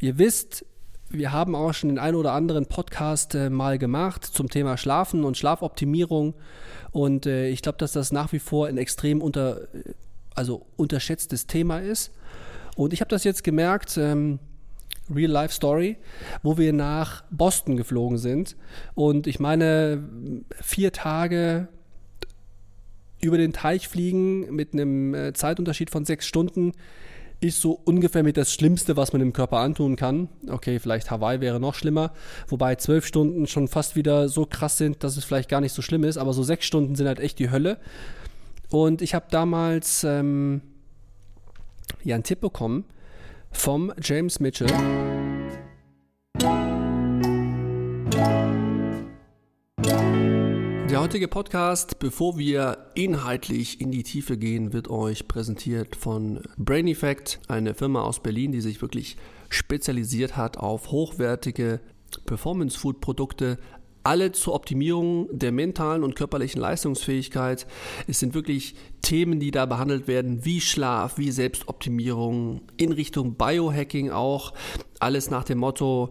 Ihr wisst, wir haben auch schon den einen oder anderen Podcast äh, mal gemacht zum Thema Schlafen und Schlafoptimierung. Und äh, ich glaube, dass das nach wie vor ein extrem unter, also unterschätztes Thema ist. Und ich habe das jetzt gemerkt, ähm, Real Life Story, wo wir nach Boston geflogen sind. Und ich meine, vier Tage über den Teich fliegen mit einem äh, Zeitunterschied von sechs Stunden ist so ungefähr mit das Schlimmste, was man dem Körper antun kann. Okay, vielleicht Hawaii wäre noch schlimmer, wobei zwölf Stunden schon fast wieder so krass sind, dass es vielleicht gar nicht so schlimm ist, aber so sechs Stunden sind halt echt die Hölle. Und ich habe damals ähm, ja einen Tipp bekommen vom James Mitchell. Der heutige Podcast, bevor wir inhaltlich in die Tiefe gehen, wird euch präsentiert von Brain Effect, eine Firma aus Berlin, die sich wirklich spezialisiert hat auf hochwertige Performance Food Produkte, alle zur Optimierung der mentalen und körperlichen Leistungsfähigkeit. Es sind wirklich Themen, die da behandelt werden, wie Schlaf, wie Selbstoptimierung, in Richtung Biohacking auch. Alles nach dem Motto,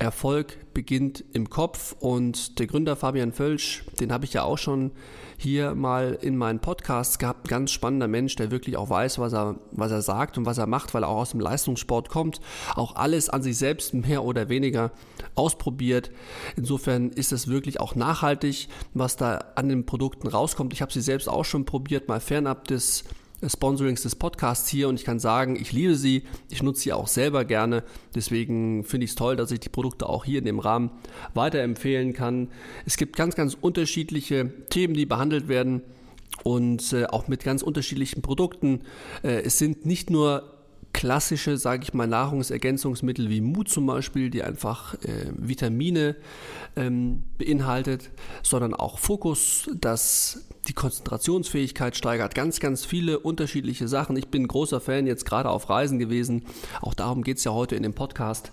Erfolg beginnt im Kopf und der Gründer Fabian Völsch, den habe ich ja auch schon hier mal in meinen Podcasts gehabt. Ganz spannender Mensch, der wirklich auch weiß, was er, was er sagt und was er macht, weil er auch aus dem Leistungssport kommt. Auch alles an sich selbst mehr oder weniger ausprobiert. Insofern ist es wirklich auch nachhaltig, was da an den Produkten rauskommt. Ich habe sie selbst auch schon probiert, mal fernab des Sponsorings des Podcasts hier und ich kann sagen, ich liebe sie, ich nutze sie auch selber gerne. Deswegen finde ich es toll, dass ich die Produkte auch hier in dem Rahmen weiterempfehlen kann. Es gibt ganz, ganz unterschiedliche Themen, die behandelt werden und äh, auch mit ganz unterschiedlichen Produkten. Äh, es sind nicht nur klassische, sage ich mal, Nahrungsergänzungsmittel wie Mut zum Beispiel, die einfach äh, Vitamine ähm, beinhaltet, sondern auch Fokus, das die Konzentrationsfähigkeit steigert. Ganz, ganz viele unterschiedliche Sachen. Ich bin großer Fan jetzt gerade auf Reisen gewesen. Auch darum geht es ja heute in dem Podcast,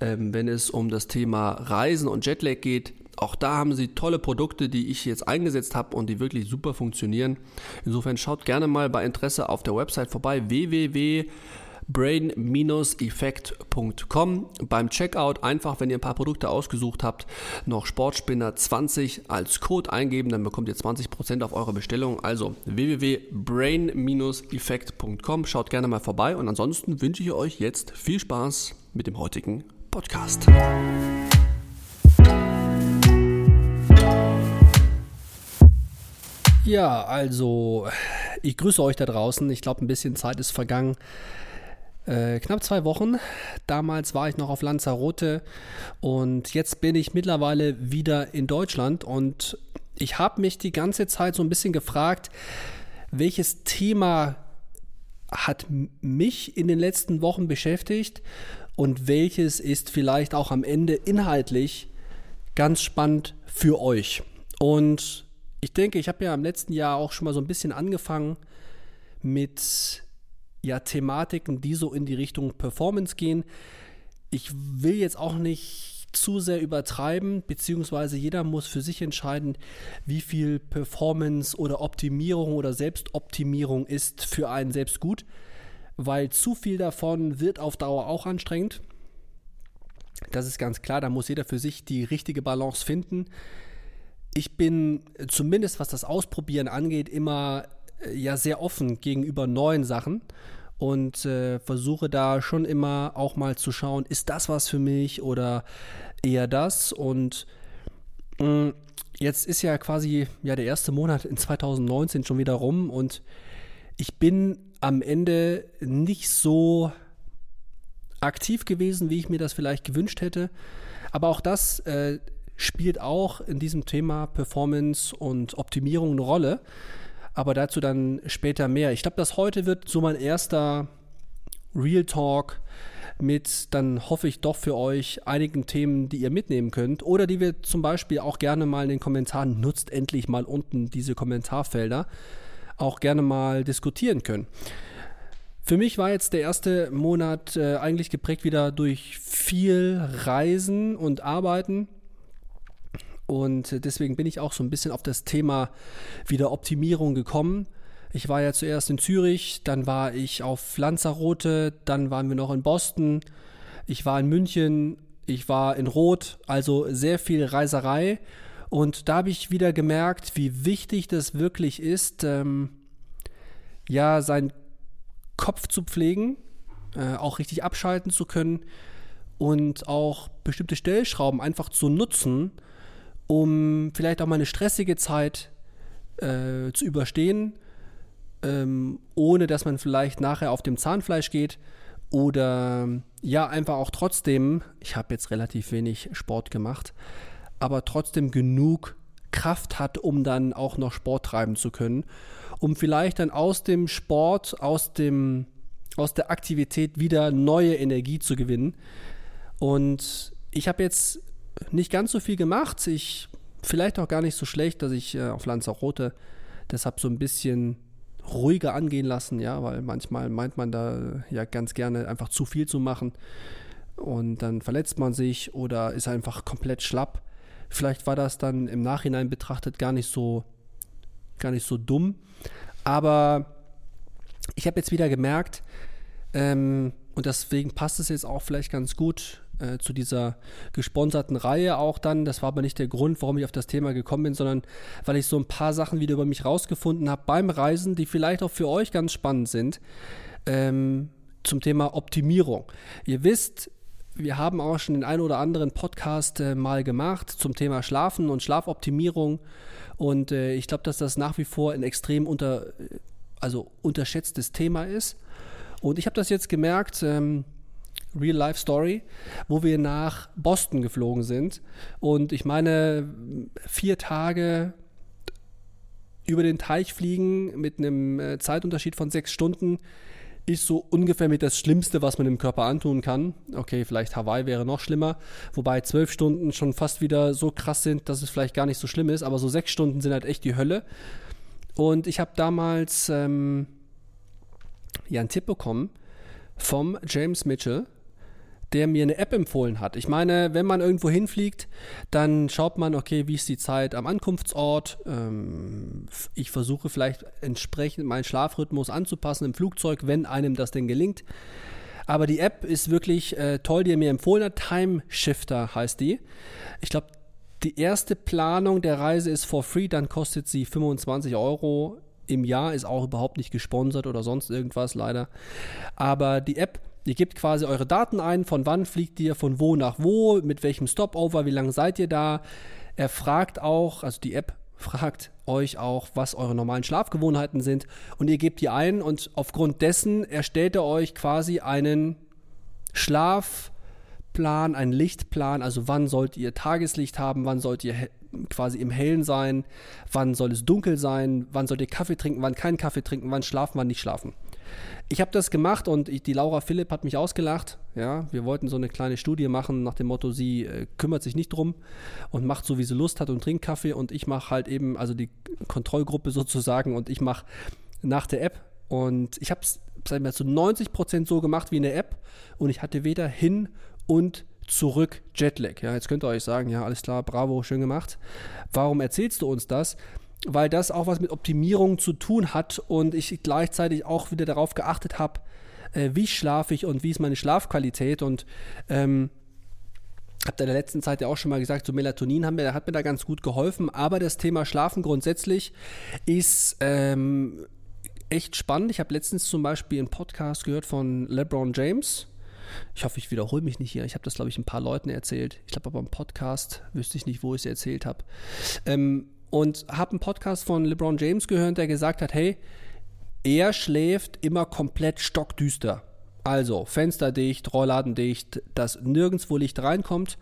ähm, wenn es um das Thema Reisen und Jetlag geht. Auch da haben sie tolle Produkte, die ich jetzt eingesetzt habe und die wirklich super funktionieren. Insofern schaut gerne mal bei Interesse auf der Website vorbei www brain-effekt.com. Beim Checkout einfach, wenn ihr ein paar Produkte ausgesucht habt, noch Sportspinner 20 als Code eingeben, dann bekommt ihr 20% auf eure Bestellung. Also www.brain-effekt.com. Schaut gerne mal vorbei und ansonsten wünsche ich euch jetzt viel Spaß mit dem heutigen Podcast. Ja, also ich grüße euch da draußen. Ich glaube, ein bisschen Zeit ist vergangen äh, knapp zwei Wochen. Damals war ich noch auf Lanzarote und jetzt bin ich mittlerweile wieder in Deutschland und ich habe mich die ganze Zeit so ein bisschen gefragt, welches Thema hat mich in den letzten Wochen beschäftigt und welches ist vielleicht auch am Ende inhaltlich ganz spannend für euch. Und ich denke, ich habe ja im letzten Jahr auch schon mal so ein bisschen angefangen mit ja Thematiken, die so in die Richtung Performance gehen. Ich will jetzt auch nicht zu sehr übertreiben, beziehungsweise jeder muss für sich entscheiden, wie viel Performance oder Optimierung oder Selbstoptimierung ist für einen selbst gut, weil zu viel davon wird auf Dauer auch anstrengend. Das ist ganz klar, da muss jeder für sich die richtige Balance finden. Ich bin zumindest was das Ausprobieren angeht immer äh, ja sehr offen gegenüber neuen Sachen und äh, versuche da schon immer auch mal zu schauen, ist das was für mich oder eher das und mh, mm, jetzt ist ja quasi ja der erste Monat in 2019 schon wieder rum und ich bin am Ende nicht so aktiv gewesen, wie ich mir das vielleicht gewünscht hätte. Aber auch das äh, spielt auch in diesem Thema Performance und Optimierung eine Rolle aber dazu dann später mehr. Ich glaube, das heute wird so mein erster Real Talk mit, dann hoffe ich doch für euch einigen Themen, die ihr mitnehmen könnt oder die wir zum Beispiel auch gerne mal in den Kommentaren, nutzt endlich mal unten diese Kommentarfelder, auch gerne mal diskutieren können. Für mich war jetzt der erste Monat äh, eigentlich geprägt wieder durch viel Reisen und Arbeiten. Und deswegen bin ich auch so ein bisschen auf das Thema wieder Optimierung gekommen. Ich war ja zuerst in Zürich, dann war ich auf Lanzarote, dann waren wir noch in Boston. ich war in München, ich war in Rot, also sehr viel Reiserei. Und da habe ich wieder gemerkt, wie wichtig das wirklich ist, ähm, ja, seinen Kopf zu pflegen, äh, auch richtig abschalten zu können und auch bestimmte Stellschrauben einfach zu nutzen, um vielleicht auch mal eine stressige Zeit äh, zu überstehen, ähm, ohne dass man vielleicht nachher auf dem Zahnfleisch geht oder ja, einfach auch trotzdem, ich habe jetzt relativ wenig Sport gemacht, aber trotzdem genug Kraft hat, um dann auch noch Sport treiben zu können, um vielleicht dann aus dem Sport, aus dem aus der Aktivität wieder neue Energie zu gewinnen. Und ich habe jetzt nicht ganz so viel gemacht. Ich vielleicht auch gar nicht so schlecht, dass ich äh, auf Lanzarote deshalb so ein bisschen ruhiger angehen lassen, ja, weil manchmal meint man da ja ganz gerne einfach zu viel zu machen und dann verletzt man sich oder ist einfach komplett schlapp. Vielleicht war das dann im Nachhinein betrachtet gar nicht so gar nicht so dumm, aber ich habe jetzt wieder gemerkt ähm, und deswegen passt es jetzt auch vielleicht ganz gut äh, zu dieser gesponserten Reihe auch dann. Das war aber nicht der Grund, warum ich auf das Thema gekommen bin, sondern weil ich so ein paar Sachen wieder über mich rausgefunden habe beim Reisen, die vielleicht auch für euch ganz spannend sind. Ähm, zum Thema Optimierung. Ihr wisst, wir haben auch schon den einen oder anderen Podcast äh, mal gemacht zum Thema Schlafen und Schlafoptimierung. Und äh, ich glaube, dass das nach wie vor ein extrem unter, also unterschätztes Thema ist. Und ich habe das jetzt gemerkt, ähm, Real-Life-Story, wo wir nach Boston geflogen sind. Und ich meine, vier Tage über den Teich fliegen mit einem äh, Zeitunterschied von sechs Stunden ist so ungefähr mit das Schlimmste, was man dem Körper antun kann. Okay, vielleicht Hawaii wäre noch schlimmer, wobei zwölf Stunden schon fast wieder so krass sind, dass es vielleicht gar nicht so schlimm ist, aber so sechs Stunden sind halt echt die Hölle. Und ich habe damals ähm, ja einen Tipp bekommen vom James Mitchell, der mir eine App empfohlen hat. Ich meine, wenn man irgendwo hinfliegt, dann schaut man, okay, wie ist die Zeit am Ankunftsort. Ähm, ich versuche vielleicht entsprechend meinen Schlafrhythmus anzupassen im Flugzeug, wenn einem das denn gelingt. Aber die App ist wirklich äh, toll, die er mir empfohlen hat. Time Shifter heißt die. Ich glaube, die erste Planung der Reise ist for free, dann kostet sie 25 Euro im Jahr, ist auch überhaupt nicht gesponsert oder sonst irgendwas leider. Aber die App Ihr gebt quasi eure Daten ein, von wann fliegt ihr, von wo nach wo, mit welchem Stopover, wie lange seid ihr da. Er fragt auch, also die App fragt euch auch, was eure normalen Schlafgewohnheiten sind und ihr gebt die ein und aufgrund dessen erstellt er euch quasi einen Schlafplan, einen Lichtplan, also wann sollt ihr Tageslicht haben, wann sollt ihr quasi im Hellen sein, wann soll es dunkel sein, wann sollt ihr Kaffee trinken, wann keinen Kaffee trinken, wann schlafen, wann nicht schlafen. Ich habe das gemacht und ich, die Laura Philipp hat mich ausgelacht. Ja, wir wollten so eine kleine Studie machen nach dem Motto, sie äh, kümmert sich nicht drum und macht so, wie sie Lust hat und trinkt Kaffee und ich mache halt eben, also die Kontrollgruppe sozusagen und ich mache nach der App und ich habe es zu 90 Prozent so gemacht wie in der App und ich hatte weder hin und zurück Jetlag. Ja, jetzt könnt ihr euch sagen, ja, alles klar, bravo, schön gemacht. Warum erzählst du uns das? Weil das auch was mit Optimierung zu tun hat und ich gleichzeitig auch wieder darauf geachtet habe, äh, wie schlafe ich und wie ist meine Schlafqualität und ähm, habe in der letzten Zeit ja auch schon mal gesagt, so Melatonin haben mir, hat mir da ganz gut geholfen, aber das Thema Schlafen grundsätzlich ist ähm, echt spannend. Ich habe letztens zum Beispiel einen Podcast gehört von LeBron James. Ich hoffe, ich wiederhole mich nicht hier. Ich habe das, glaube ich, ein paar Leuten erzählt. Ich glaube aber im Podcast wüsste ich nicht, wo ich es erzählt habe. Ähm, und habe einen Podcast von LeBron James gehört, der gesagt hat, hey, er schläft immer komplett stockdüster. Also fensterdicht, Rollladendicht, dass nirgendwo Licht reinkommt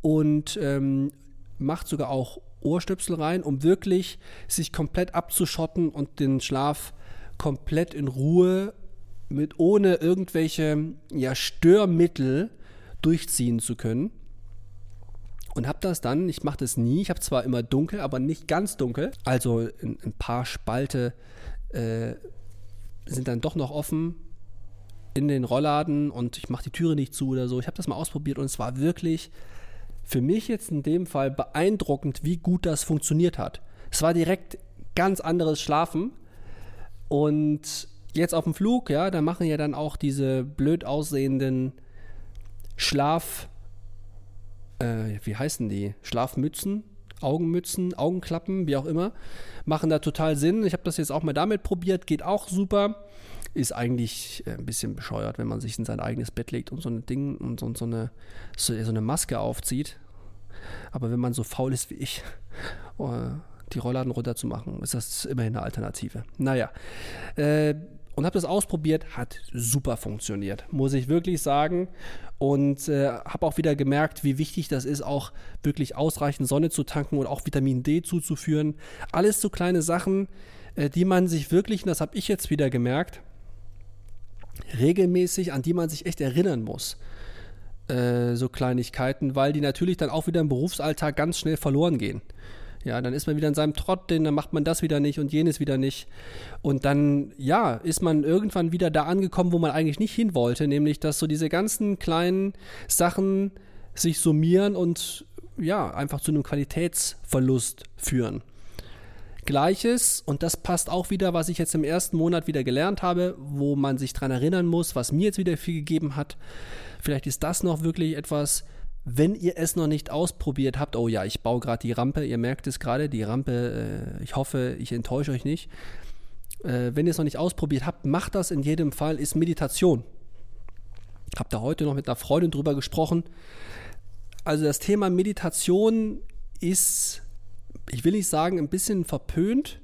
und ähm, macht sogar auch Ohrstöpsel rein, um wirklich sich komplett abzuschotten und den Schlaf komplett in Ruhe mit ohne irgendwelche ja, Störmittel durchziehen zu können und habe das dann, ich mache das nie, ich habe zwar immer dunkel, aber nicht ganz dunkel, also ein, ein paar Spalte äh, sind dann doch noch offen in den Rollladen und ich mache die Türe nicht zu oder so. Ich habe das mal ausprobiert und es war wirklich für mich jetzt in dem Fall beeindruckend, wie gut das funktioniert hat. Es war direkt ganz anderes Schlafen und jetzt auf dem Flug, ja, da machen ja dann auch diese blöd aussehenden Schlaf, äh, wie heißen die? Schlafmützen, Augenmützen, Augenklappen, wie auch immer, machen da total Sinn. Ich habe das jetzt auch mal damit probiert, geht auch super. Ist eigentlich äh, ein bisschen bescheuert, wenn man sich in sein eigenes Bett legt und so ein Ding und so, so, eine, so, so eine Maske aufzieht. Aber wenn man so faul ist wie ich, oh, die Rollladen runterzumachen, ist das immerhin eine Alternative. Naja, äh, und habe das ausprobiert, hat super funktioniert, muss ich wirklich sagen. Und äh, habe auch wieder gemerkt, wie wichtig das ist, auch wirklich ausreichend Sonne zu tanken und auch Vitamin D zuzuführen. Alles so kleine Sachen, äh, die man sich wirklich, und das habe ich jetzt wieder gemerkt, regelmäßig, an die man sich echt erinnern muss. Äh, so Kleinigkeiten, weil die natürlich dann auch wieder im Berufsalltag ganz schnell verloren gehen. Ja, dann ist man wieder in seinem Trott, denn dann macht man das wieder nicht und jenes wieder nicht. Und dann, ja, ist man irgendwann wieder da angekommen, wo man eigentlich nicht hin wollte, nämlich, dass so diese ganzen kleinen Sachen sich summieren und ja, einfach zu einem Qualitätsverlust führen. Gleiches, und das passt auch wieder, was ich jetzt im ersten Monat wieder gelernt habe, wo man sich daran erinnern muss, was mir jetzt wieder viel gegeben hat. Vielleicht ist das noch wirklich etwas, wenn ihr es noch nicht ausprobiert habt, oh ja, ich baue gerade die Rampe, ihr merkt es gerade, die Rampe, äh, ich hoffe, ich enttäusche euch nicht. Äh, wenn ihr es noch nicht ausprobiert habt, macht das in jedem Fall, ist Meditation. Habt da heute noch mit einer Freundin drüber gesprochen. Also das Thema Meditation ist, ich will nicht sagen, ein bisschen verpönt.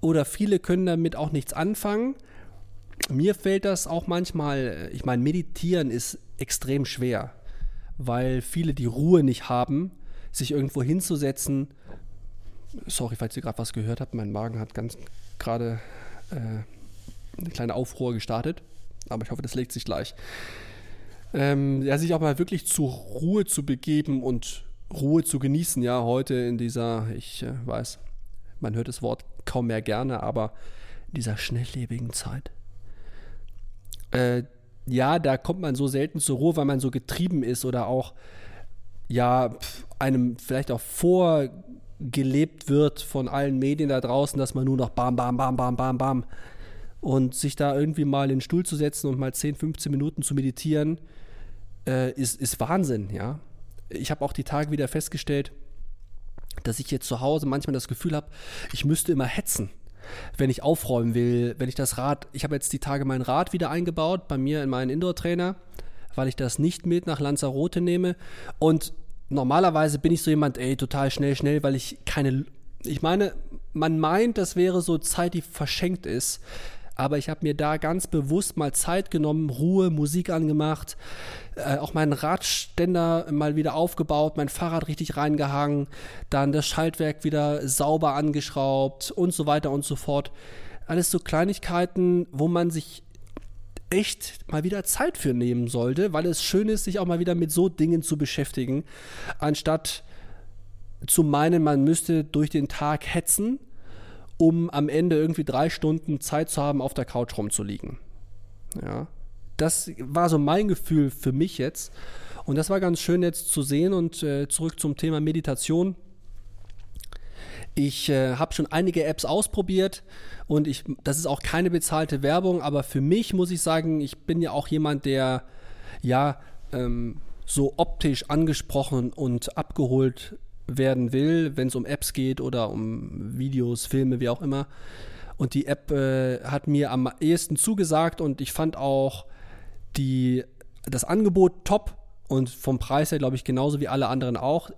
Oder viele können damit auch nichts anfangen. Mir fällt das auch manchmal, ich meine, meditieren ist extrem schwer, weil viele die Ruhe nicht haben, sich irgendwo hinzusetzen. Sorry, falls ihr gerade was gehört habt, mein Magen hat ganz gerade äh, eine kleine Aufruhr gestartet, aber ich hoffe, das legt sich gleich. Ähm, ja, sich auch mal wirklich zur Ruhe zu begeben und Ruhe zu genießen, ja, heute in dieser, ich äh, weiß, man hört das Wort kaum mehr gerne, aber in dieser schnelllebigen Zeit. Äh, ja, da kommt man so selten zur Ruhe, weil man so getrieben ist oder auch, ja, einem vielleicht auch vorgelebt wird von allen Medien da draußen, dass man nur noch bam, bam, bam, bam, bam, bam. Und sich da irgendwie mal in den Stuhl zu setzen und mal 10, 15 Minuten zu meditieren, äh, ist, ist Wahnsinn, ja. Ich habe auch die Tage wieder festgestellt, dass ich jetzt zu Hause manchmal das Gefühl habe, ich müsste immer hetzen wenn ich aufräumen will, wenn ich das Rad, ich habe jetzt die Tage mein Rad wieder eingebaut bei mir in meinen Indoor-Trainer, weil ich das nicht mit nach Lanzarote nehme. Und normalerweise bin ich so jemand, ey, total schnell, schnell, weil ich keine, ich meine, man meint, das wäre so Zeit, die verschenkt ist aber ich habe mir da ganz bewusst mal Zeit genommen, Ruhe, Musik angemacht, äh, auch meinen Radständer mal wieder aufgebaut, mein Fahrrad richtig reingehangen, dann das Schaltwerk wieder sauber angeschraubt und so weiter und so fort. Alles so Kleinigkeiten, wo man sich echt mal wieder Zeit für nehmen sollte, weil es schön ist, sich auch mal wieder mit so Dingen zu beschäftigen, anstatt zu meinen, man müsste durch den Tag hetzen um am Ende irgendwie drei Stunden Zeit zu haben, auf der Couch rumzuliegen. Ja, das war so mein Gefühl für mich jetzt. Und das war ganz schön jetzt zu sehen und äh, zurück zum Thema Meditation. Ich äh, habe schon einige Apps ausprobiert und ich, das ist auch keine bezahlte Werbung, aber für mich muss ich sagen, ich bin ja auch jemand, der ja ähm, so optisch angesprochen und abgeholt werden will, wenn es um Apps geht oder um Videos, Filme, wie auch immer. Und die App äh, hat mir am ehesten zugesagt und ich fand auch die, das Angebot top und vom Preis her, glaube ich, genauso wie alle anderen auch,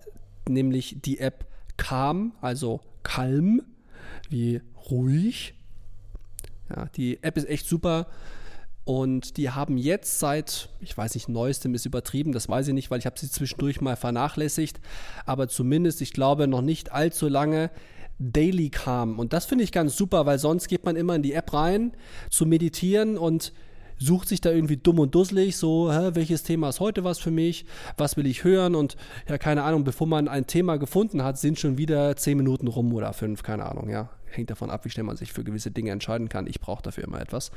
nämlich die App Calm, also Calm, wie ruhig. Ja, die App ist echt super. Und die haben jetzt seit, ich weiß nicht, neuestem ist übertrieben, das weiß ich nicht, weil ich habe sie zwischendurch mal vernachlässigt, aber zumindest, ich glaube, noch nicht allzu lange Daily Calm. Und das finde ich ganz super, weil sonst geht man immer in die App rein zu meditieren und sucht sich da irgendwie dumm und dusselig, so, hä, welches Thema ist heute was für mich, was will ich hören und ja, keine Ahnung, bevor man ein Thema gefunden hat, sind schon wieder zehn Minuten rum oder fünf, keine Ahnung, ja. Hängt davon ab, wie schnell man sich für gewisse Dinge entscheiden kann. Ich brauche dafür immer etwas.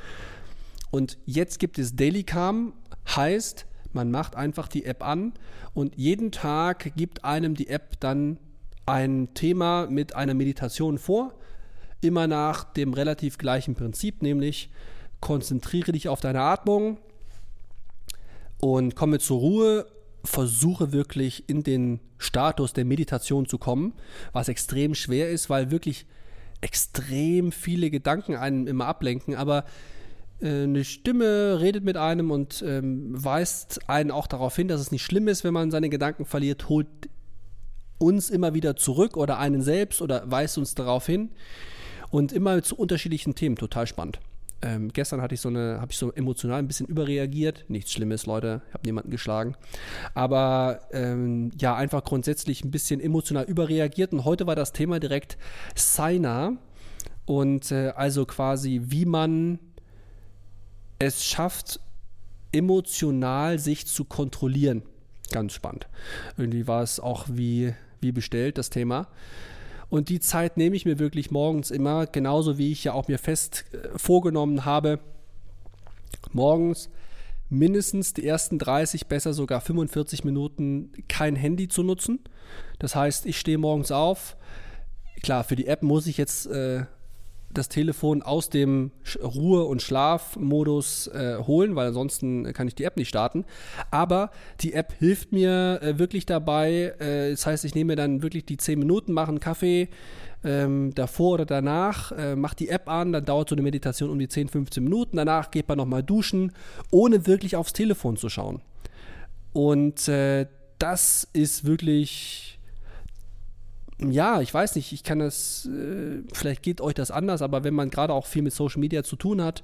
Und jetzt gibt es Daily Calm, heißt, man macht einfach die App an und jeden Tag gibt einem die App dann ein Thema mit einer Meditation vor, immer nach dem relativ gleichen Prinzip, nämlich konzentriere dich auf deine Atmung, und komme zur Ruhe, versuche wirklich in den Status der Meditation zu kommen, was extrem schwer ist, weil wirklich extrem viele Gedanken einen immer ablenken, aber eine Stimme redet mit einem und ähm, weist einen auch darauf hin, dass es nicht schlimm ist, wenn man seine Gedanken verliert, holt uns immer wieder zurück oder einen selbst oder weist uns darauf hin und immer zu unterschiedlichen Themen, total spannend. Ähm, gestern hatte ich so eine, habe ich so emotional ein bisschen überreagiert. Nichts Schlimmes, Leute. Ich habe niemanden geschlagen. Aber ähm, ja, einfach grundsätzlich ein bisschen emotional überreagiert. Und heute war das Thema direkt Signer. Und äh, also quasi, wie man es schafft, emotional sich zu kontrollieren. Ganz spannend. Irgendwie war es auch wie, wie bestellt, das Thema. Und die Zeit nehme ich mir wirklich morgens immer, genauso wie ich ja auch mir fest äh, vorgenommen habe, morgens mindestens die ersten 30, besser sogar 45 Minuten kein Handy zu nutzen. Das heißt, ich stehe morgens auf. Klar, für die App muss ich jetzt äh, das Telefon aus dem Ruhe- und Schlafmodus äh, holen, weil ansonsten kann ich die App nicht starten. Aber die App hilft mir äh, wirklich dabei. Äh, das heißt, ich nehme dann wirklich die 10 Minuten, mache einen Kaffee ähm, davor oder danach, äh, mache die App an, dann dauert so eine Meditation um die 10, 15 Minuten. Danach geht man nochmal duschen, ohne wirklich aufs Telefon zu schauen. Und äh, das ist wirklich ja, ich weiß nicht, ich kann das, äh, vielleicht geht euch das anders, aber wenn man gerade auch viel mit Social Media zu tun hat,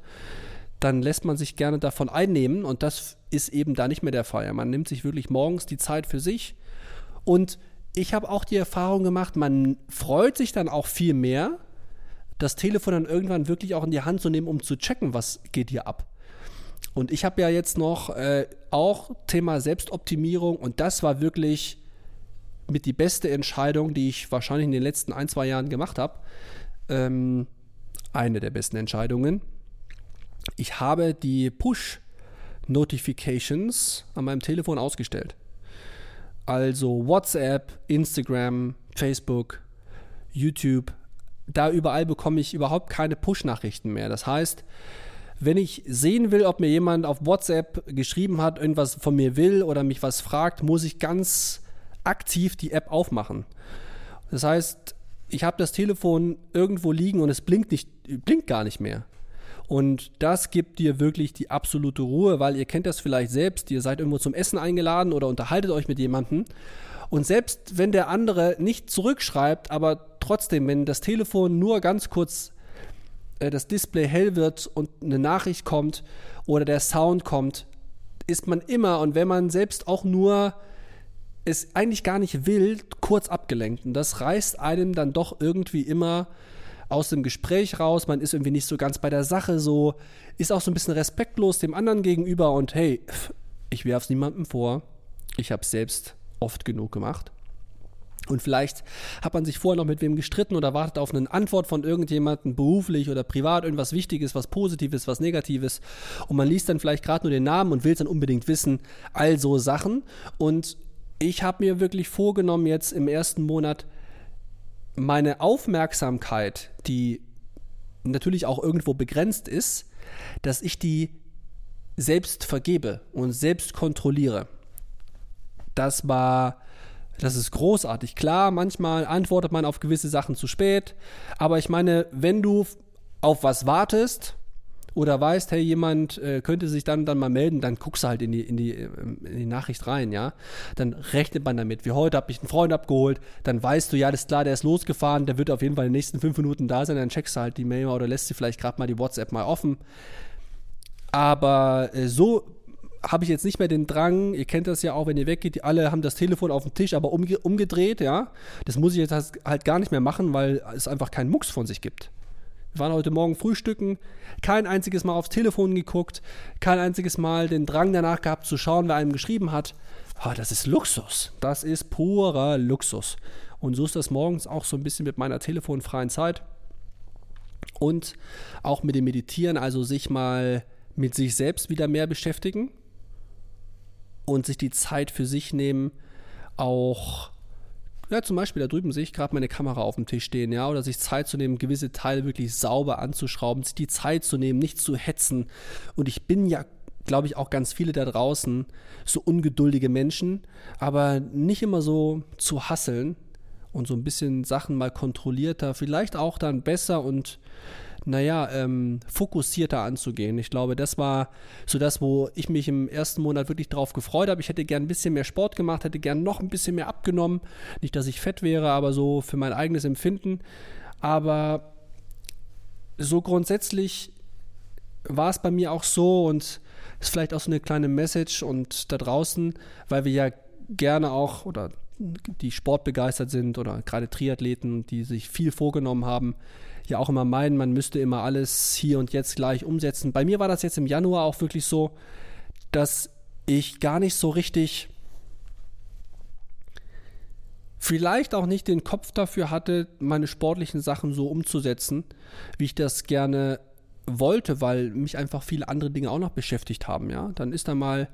dann lässt man sich gerne davon einnehmen und das ist eben da nicht mehr der Fall. Man nimmt sich wirklich morgens die Zeit für sich und ich habe auch die Erfahrung gemacht, man freut sich dann auch viel mehr, das Telefon dann irgendwann wirklich auch in die Hand zu nehmen, um zu checken, was geht hier ab. Und ich habe ja jetzt noch äh, auch Thema Selbstoptimierung und das war wirklich mit die beste Entscheidung, die ich wahrscheinlich in den letzten ein, zwei Jahren gemacht habe. Ähm, eine der besten Entscheidungen. Ich habe die Push-Notifications an meinem Telefon ausgestellt. Also WhatsApp, Instagram, Facebook, YouTube. Da überall bekomme ich überhaupt keine Push-Nachrichten mehr. Das heißt, wenn ich sehen will, ob mir jemand auf WhatsApp geschrieben hat, irgendwas von mir will oder mich was fragt, muss ich ganz aktiv die App aufmachen. Das heißt, ich habe das Telefon irgendwo liegen und es blinkt, nicht, blinkt gar nicht mehr. Und das gibt dir wirklich die absolute Ruhe, weil ihr kennt das vielleicht selbst, ihr seid irgendwo zum Essen eingeladen oder unterhaltet euch mit jemandem. Und selbst wenn der andere nicht zurückschreibt, aber trotzdem, wenn das Telefon nur ganz kurz äh, das Display hell wird und eine Nachricht kommt oder der Sound kommt, ist man immer und wenn man selbst auch nur es eigentlich gar nicht will, kurz abgelenkt. Und das reißt einem dann doch irgendwie immer aus dem Gespräch raus. Man ist irgendwie nicht so ganz bei der Sache, so ist auch so ein bisschen respektlos dem anderen gegenüber und hey, ich werfe es niemandem vor. Ich habe es selbst oft genug gemacht. Und vielleicht hat man sich vorher noch mit wem gestritten oder wartet auf eine Antwort von irgendjemandem, beruflich oder privat, irgendwas Wichtiges, was Positives, was Negatives. Und man liest dann vielleicht gerade nur den Namen und will es dann unbedingt wissen. Also Sachen. Und ich habe mir wirklich vorgenommen, jetzt im ersten Monat meine Aufmerksamkeit, die natürlich auch irgendwo begrenzt ist, dass ich die selbst vergebe und selbst kontrolliere. Das war, das ist großartig. Klar, manchmal antwortet man auf gewisse Sachen zu spät, aber ich meine, wenn du auf was wartest, oder weißt, hey, jemand äh, könnte sich dann, dann mal melden, dann guckst du halt in die, in, die, ähm, in die Nachricht rein, ja. Dann rechnet man damit. Wie heute habe ich einen Freund abgeholt, dann weißt du, ja, das ist klar, der ist losgefahren, der wird auf jeden Fall in den nächsten fünf Minuten da sein, dann checkst du halt die Mail oder lässt sie vielleicht gerade mal die WhatsApp mal offen. Aber äh, so habe ich jetzt nicht mehr den Drang, ihr kennt das ja auch, wenn ihr weggeht, alle haben das Telefon auf dem Tisch, aber umge umgedreht, ja. Das muss ich jetzt halt gar nicht mehr machen, weil es einfach keinen Mucks von sich gibt. Waren heute Morgen frühstücken, kein einziges Mal aufs Telefon geguckt, kein einziges Mal den Drang danach gehabt zu schauen, wer einem geschrieben hat. Oh, das ist Luxus. Das ist purer Luxus. Und so ist das morgens auch so ein bisschen mit meiner telefonfreien Zeit. Und auch mit dem Meditieren, also sich mal mit sich selbst wieder mehr beschäftigen und sich die Zeit für sich nehmen, auch ja, zum Beispiel da drüben sehe ich gerade meine Kamera auf dem Tisch stehen, ja, oder sich Zeit zu nehmen, gewisse Teile wirklich sauber anzuschrauben, sich die Zeit zu nehmen, nicht zu hetzen. Und ich bin ja glaube ich, auch ganz viele da draußen, so ungeduldige Menschen, aber nicht immer so zu hasseln und so ein bisschen Sachen mal kontrollierter, vielleicht auch dann besser und naja, ähm, fokussierter anzugehen. Ich glaube, das war so das, wo ich mich im ersten Monat wirklich drauf gefreut habe. Ich hätte gern ein bisschen mehr Sport gemacht, hätte gern noch ein bisschen mehr abgenommen. Nicht, dass ich fett wäre, aber so für mein eigenes Empfinden. Aber so grundsätzlich war es bei mir auch so und ist vielleicht auch so eine kleine Message und da draußen, weil wir ja gerne auch oder die sportbegeistert sind oder gerade Triathleten, die sich viel vorgenommen haben, ja auch immer meinen, man müsste immer alles hier und jetzt gleich umsetzen. Bei mir war das jetzt im Januar auch wirklich so, dass ich gar nicht so richtig vielleicht auch nicht den Kopf dafür hatte, meine sportlichen Sachen so umzusetzen, wie ich das gerne wollte, weil mich einfach viele andere Dinge auch noch beschäftigt haben, ja. Dann ist da mal,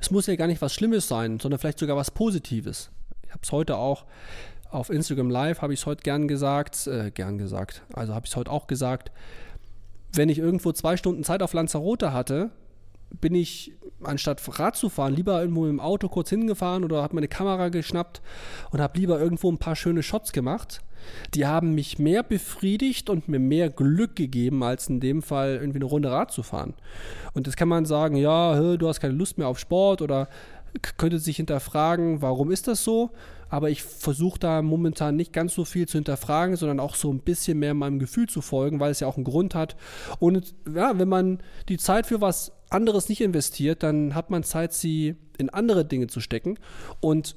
es muss ja gar nicht was Schlimmes sein, sondern vielleicht sogar was Positives. Ich habe es heute auch auf Instagram Live, habe ich es heute gern gesagt, äh, gern gesagt, also habe ich es heute auch gesagt, wenn ich irgendwo zwei Stunden Zeit auf Lanzarote hatte, bin ich, anstatt Rad zu fahren, lieber irgendwo dem Auto kurz hingefahren oder habe meine Kamera geschnappt und habe lieber irgendwo ein paar schöne Shots gemacht. Die haben mich mehr befriedigt und mir mehr Glück gegeben, als in dem Fall irgendwie eine Runde Rad zu fahren. Und das kann man sagen, ja, du hast keine Lust mehr auf Sport oder könnte sich hinterfragen, warum ist das so? Aber ich versuche da momentan nicht ganz so viel zu hinterfragen, sondern auch so ein bisschen mehr meinem Gefühl zu folgen, weil es ja auch einen Grund hat. Und ja, wenn man die Zeit für was anderes nicht investiert, dann hat man Zeit, sie in andere Dinge zu stecken. Und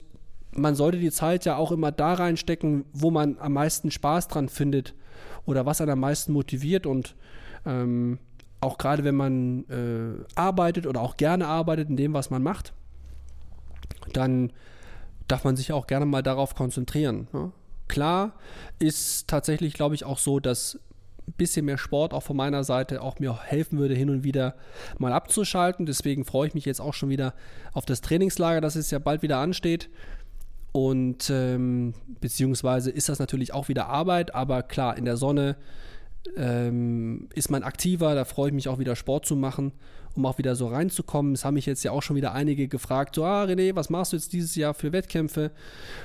man sollte die Zeit ja auch immer da reinstecken, wo man am meisten Spaß dran findet oder was einen am meisten motiviert. Und ähm, auch gerade wenn man äh, arbeitet oder auch gerne arbeitet in dem, was man macht, dann darf man sich auch gerne mal darauf konzentrieren. Ne? Klar ist tatsächlich, glaube ich, auch so, dass ein bisschen mehr Sport auch von meiner Seite auch mir helfen würde, hin und wieder mal abzuschalten. Deswegen freue ich mich jetzt auch schon wieder auf das Trainingslager, das es ja bald wieder ansteht. Und ähm, beziehungsweise ist das natürlich auch wieder Arbeit, aber klar, in der Sonne ähm, ist man aktiver, da freue ich mich auch wieder Sport zu machen um auch wieder so reinzukommen. Es haben mich jetzt ja auch schon wieder einige gefragt, so, ah René, was machst du jetzt dieses Jahr für Wettkämpfe?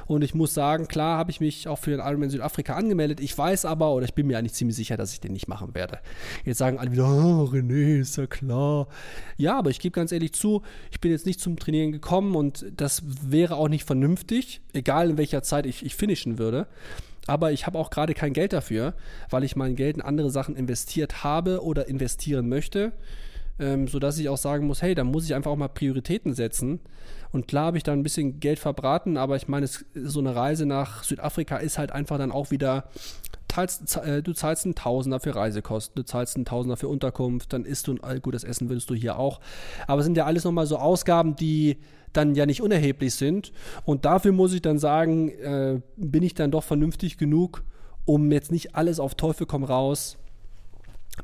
Und ich muss sagen, klar habe ich mich auch für den Ironman Südafrika angemeldet. Ich weiß aber, oder ich bin mir eigentlich ziemlich sicher, dass ich den nicht machen werde. Jetzt sagen alle wieder, oh, René, ist ja klar. Ja, aber ich gebe ganz ehrlich zu, ich bin jetzt nicht zum Trainieren gekommen und das wäre auch nicht vernünftig, egal in welcher Zeit ich, ich finishen würde aber ich habe auch gerade kein Geld dafür, weil ich mein Geld in andere Sachen investiert habe oder investieren möchte ähm, sodass ich auch sagen muss, hey, da muss ich einfach auch mal Prioritäten setzen. Und klar habe ich da ein bisschen Geld verbraten, aber ich meine, so eine Reise nach Südafrika ist halt einfach dann auch wieder, teilst, äh, du zahlst einen Tausender für Reisekosten, du zahlst einen Tausender für Unterkunft, dann isst du ein gutes Essen würdest du hier auch. Aber sind ja alles nochmal so Ausgaben, die dann ja nicht unerheblich sind. Und dafür muss ich dann sagen, äh, bin ich dann doch vernünftig genug, um jetzt nicht alles auf Teufel komm raus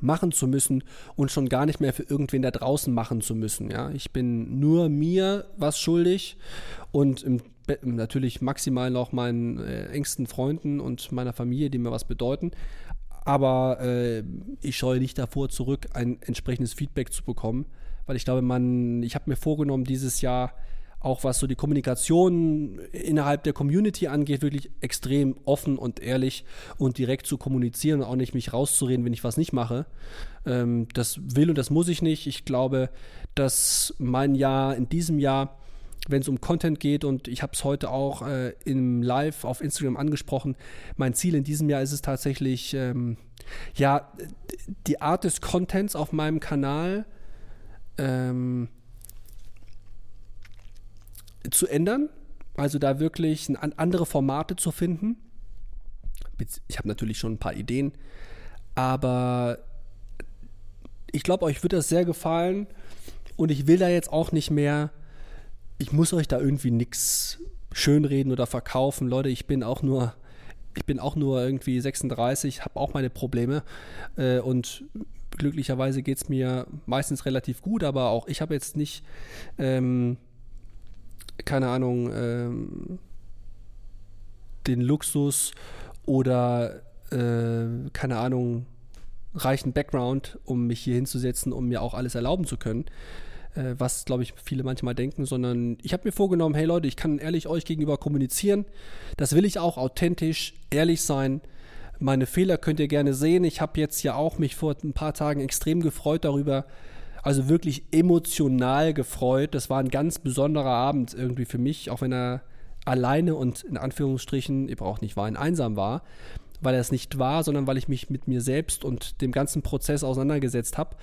machen zu müssen und schon gar nicht mehr für irgendwen da draußen machen zu müssen. Ja, ich bin nur mir was schuldig und im, natürlich maximal noch meinen äh, engsten Freunden und meiner Familie, die mir was bedeuten. Aber äh, ich scheue nicht davor zurück, ein entsprechendes Feedback zu bekommen, weil ich glaube, man, ich habe mir vorgenommen, dieses Jahr auch was so die Kommunikation innerhalb der Community angeht, wirklich extrem offen und ehrlich und direkt zu kommunizieren und auch nicht mich rauszureden, wenn ich was nicht mache. Ähm, das will und das muss ich nicht. Ich glaube, dass mein Jahr in diesem Jahr wenn es um Content geht und ich habe es heute auch äh, im Live auf Instagram angesprochen. Mein Ziel in diesem Jahr ist es tatsächlich, ähm, ja, die Art des Contents auf meinem Kanal ähm, zu ändern, also da wirklich andere Formate zu finden. Ich habe natürlich schon ein paar Ideen, aber ich glaube, euch wird das sehr gefallen und ich will da jetzt auch nicht mehr, ich muss euch da irgendwie nichts schönreden oder verkaufen. Leute, ich bin auch nur, ich bin auch nur irgendwie 36, habe auch meine Probleme äh, und glücklicherweise geht es mir meistens relativ gut, aber auch ich habe jetzt nicht ähm, keine Ahnung, ähm, den Luxus oder, äh, keine Ahnung, reichen Background, um mich hier hinzusetzen, um mir auch alles erlauben zu können. Äh, was, glaube ich, viele manchmal denken, sondern ich habe mir vorgenommen, hey Leute, ich kann ehrlich euch gegenüber kommunizieren. Das will ich auch authentisch, ehrlich sein. Meine Fehler könnt ihr gerne sehen. Ich habe jetzt ja auch mich vor ein paar Tagen extrem gefreut darüber, also wirklich emotional gefreut. Das war ein ganz besonderer Abend irgendwie für mich, auch wenn er alleine und in Anführungsstrichen, ihr braucht nicht weinen, einsam war, weil er es nicht war, sondern weil ich mich mit mir selbst und dem ganzen Prozess auseinandergesetzt habe.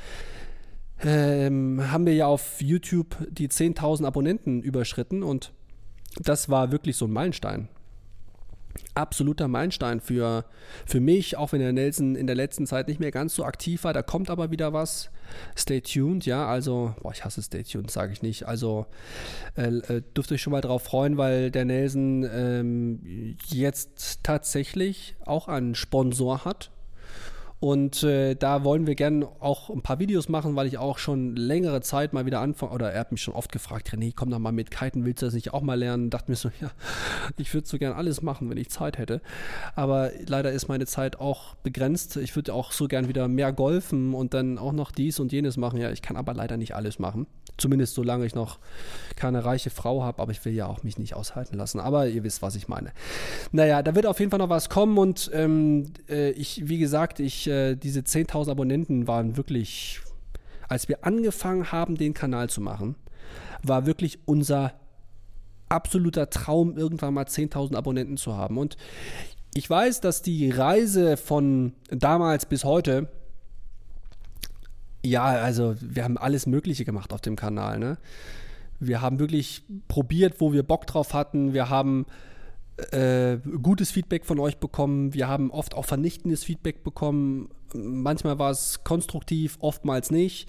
Ähm, haben wir ja auf YouTube die 10.000 Abonnenten überschritten und das war wirklich so ein Meilenstein absoluter Meilenstein für, für mich, auch wenn der Nelson in der letzten Zeit nicht mehr ganz so aktiv war. Da kommt aber wieder was. Stay tuned, ja. Also, boah, ich hasse Stay tuned, sage ich nicht. Also, äh, äh, dürft euch schon mal drauf freuen, weil der Nelson ähm, jetzt tatsächlich auch einen Sponsor hat und äh, da wollen wir gerne auch ein paar Videos machen, weil ich auch schon längere Zeit mal wieder anfange. Oder er hat mich schon oft gefragt, René, komm doch mal mit Kiten, willst du das nicht auch mal lernen? Dachte mir so, ja, ich würde so gern alles machen, wenn ich Zeit hätte. Aber leider ist meine Zeit auch begrenzt. Ich würde auch so gern wieder mehr golfen und dann auch noch dies und jenes machen. Ja, ich kann aber leider nicht alles machen. Zumindest solange ich noch keine reiche Frau habe, aber ich will ja auch mich nicht aushalten lassen. Aber ihr wisst, was ich meine. Naja, da wird auf jeden Fall noch was kommen und ähm, äh, ich, wie gesagt, ich, äh, diese 10.000 Abonnenten waren wirklich, als wir angefangen haben, den Kanal zu machen, war wirklich unser absoluter Traum, irgendwann mal 10.000 Abonnenten zu haben. Und ich weiß, dass die Reise von damals bis heute ja, also wir haben alles Mögliche gemacht auf dem Kanal. Ne? Wir haben wirklich probiert, wo wir Bock drauf hatten. Wir haben äh, gutes Feedback von euch bekommen. Wir haben oft auch vernichtendes Feedback bekommen. Manchmal war es konstruktiv, oftmals nicht.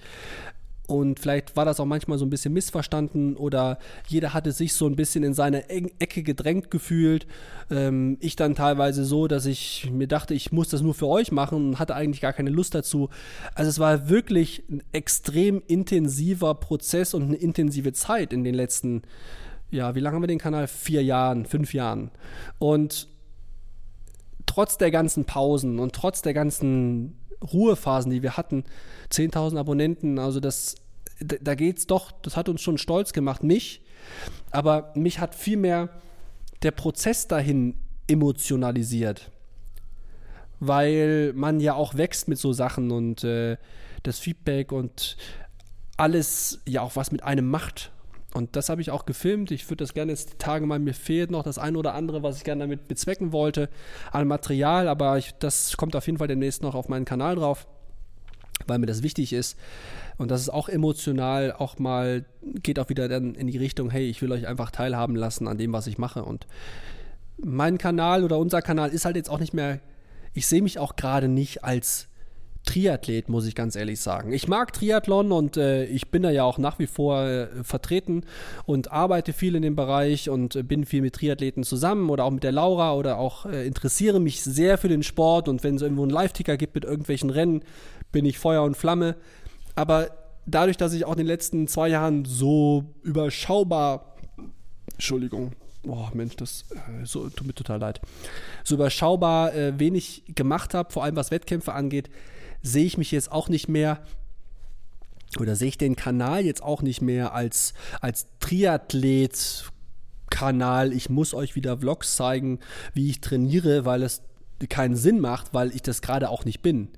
Und vielleicht war das auch manchmal so ein bisschen missverstanden oder jeder hatte sich so ein bisschen in seine Ecke gedrängt gefühlt. Ähm, ich dann teilweise so, dass ich mir dachte, ich muss das nur für euch machen und hatte eigentlich gar keine Lust dazu. Also es war wirklich ein extrem intensiver Prozess und eine intensive Zeit in den letzten, ja, wie lange haben wir den Kanal? Vier Jahren, fünf Jahren. Und trotz der ganzen Pausen und trotz der ganzen Ruhephasen, die wir hatten, 10.000 Abonnenten, also das, da geht's doch, das hat uns schon stolz gemacht, mich, aber mich hat vielmehr der Prozess dahin emotionalisiert, weil man ja auch wächst mit so Sachen und äh, das Feedback und alles ja auch was mit einem macht. Und das habe ich auch gefilmt. Ich würde das gerne jetzt die Tage mal, mir fehlt noch das eine oder andere, was ich gerne damit bezwecken wollte an Material, aber ich, das kommt auf jeden Fall demnächst noch auf meinen Kanal drauf, weil mir das wichtig ist. Und das ist auch emotional, auch mal geht auch wieder dann in die Richtung, hey, ich will euch einfach teilhaben lassen an dem, was ich mache. Und mein Kanal oder unser Kanal ist halt jetzt auch nicht mehr, ich sehe mich auch gerade nicht als Triathlet, muss ich ganz ehrlich sagen. Ich mag Triathlon und äh, ich bin da ja auch nach wie vor äh, vertreten und arbeite viel in dem Bereich und äh, bin viel mit Triathleten zusammen oder auch mit der Laura oder auch äh, interessiere mich sehr für den Sport und wenn es irgendwo einen Live-Ticker gibt mit irgendwelchen Rennen, bin ich Feuer und Flamme. Aber dadurch, dass ich auch in den letzten zwei Jahren so überschaubar, Entschuldigung, oh Mensch, das äh, so, tut mir total leid, so überschaubar äh, wenig gemacht habe, vor allem was Wettkämpfe angeht, sehe ich mich jetzt auch nicht mehr oder sehe ich den Kanal jetzt auch nicht mehr als, als Triathlet Kanal. Ich muss euch wieder Vlogs zeigen, wie ich trainiere, weil es keinen Sinn macht, weil ich das gerade auch nicht bin.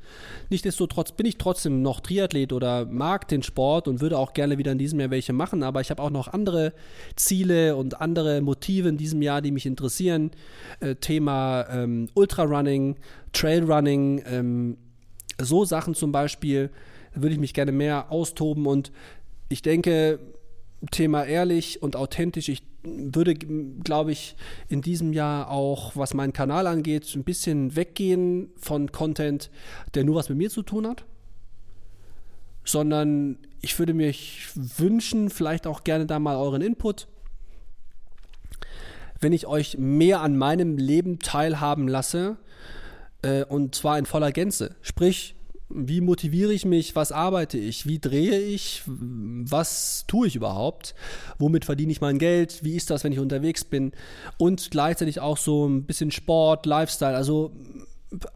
Nichtsdestotrotz bin ich trotzdem noch Triathlet oder mag den Sport und würde auch gerne wieder in diesem Jahr welche machen, aber ich habe auch noch andere Ziele und andere Motive in diesem Jahr, die mich interessieren. Äh, Thema ähm, Ultrarunning, Trailrunning, ähm, so Sachen zum Beispiel, würde ich mich gerne mehr austoben und ich denke, Thema ehrlich und authentisch, ich würde, glaube ich, in diesem Jahr auch, was meinen Kanal angeht, ein bisschen weggehen von Content, der nur was mit mir zu tun hat, sondern ich würde mir wünschen, vielleicht auch gerne da mal euren Input, wenn ich euch mehr an meinem Leben teilhaben lasse, äh, und zwar in voller Gänze. Sprich, wie motiviere ich mich, was arbeite ich, wie drehe ich, was tue ich überhaupt, womit verdiene ich mein Geld, wie ist das, wenn ich unterwegs bin? Und gleichzeitig auch so ein bisschen Sport, Lifestyle, also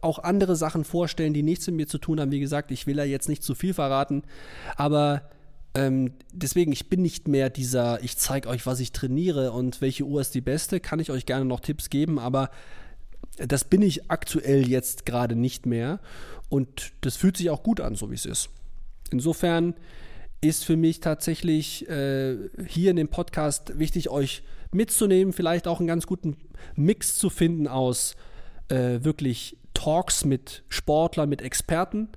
auch andere Sachen vorstellen, die nichts mit mir zu tun haben. Wie gesagt, ich will ja jetzt nicht zu viel verraten, aber Ähm, deswegen, ich bin nicht mehr dieser, ich zeige euch, was ich trainiere und welche Uhr ist die beste, kann ich euch gerne noch Tipps geben, aber das bin ich aktuell jetzt gerade nicht mehr und das fühlt sich auch gut an, so wie es ist. Insofern ist für mich tatsächlich äh, hier in dem Podcast wichtig, euch mitzunehmen, vielleicht auch einen ganz guten Mix zu finden aus äh, wirklich Talks mit Sportlern, mit Experten,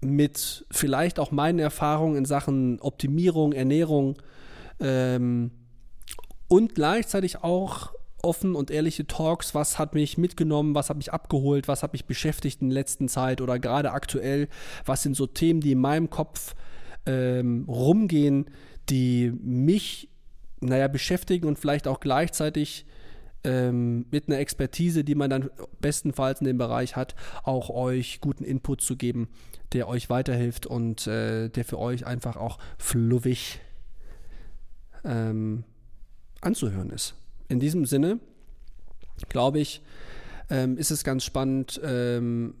mit vielleicht auch meinen Erfahrungen in Sachen Optimierung, Ernährung ähm, und gleichzeitig auch offen und ehrliche Talks, was hat mich mitgenommen, was hat mich abgeholt, was hat mich beschäftigt in der letzten Zeit oder gerade aktuell, was sind so Themen, die in meinem Kopf ähm, rumgehen, die mich, naja, beschäftigen und vielleicht auch gleichzeitig ähm, mit einer Expertise, die man dann bestenfalls in dem Bereich hat, auch euch guten Input zu geben, der euch weiterhilft und äh, der für euch einfach auch fluffig ähm, anzuhören ist. In diesem Sinne, glaube ich, ähm, ist es ganz spannend, ähm,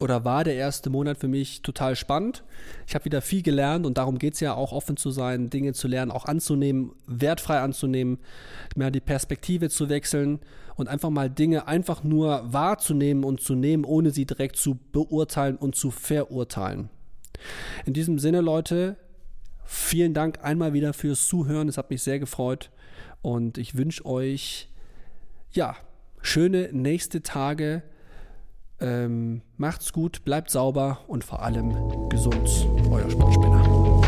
oder war der erste Monat für mich total spannend. Ich habe wieder viel gelernt und darum geht es ja auch offen zu sein, Dinge zu lernen, auch anzunehmen, wertfrei anzunehmen, mehr die Perspektive zu wechseln und einfach mal Dinge einfach nur wahrzunehmen und zu nehmen, ohne sie direkt zu beurteilen und zu verurteilen. In diesem Sinne, Leute, vielen Dank einmal wieder fürs Zuhören. Es hat mich sehr gefreut und ich wünsche euch ja schöne nächste Tage ähm, macht's gut, bleibt sauber und vor allem gesund. Euer Sportspinner.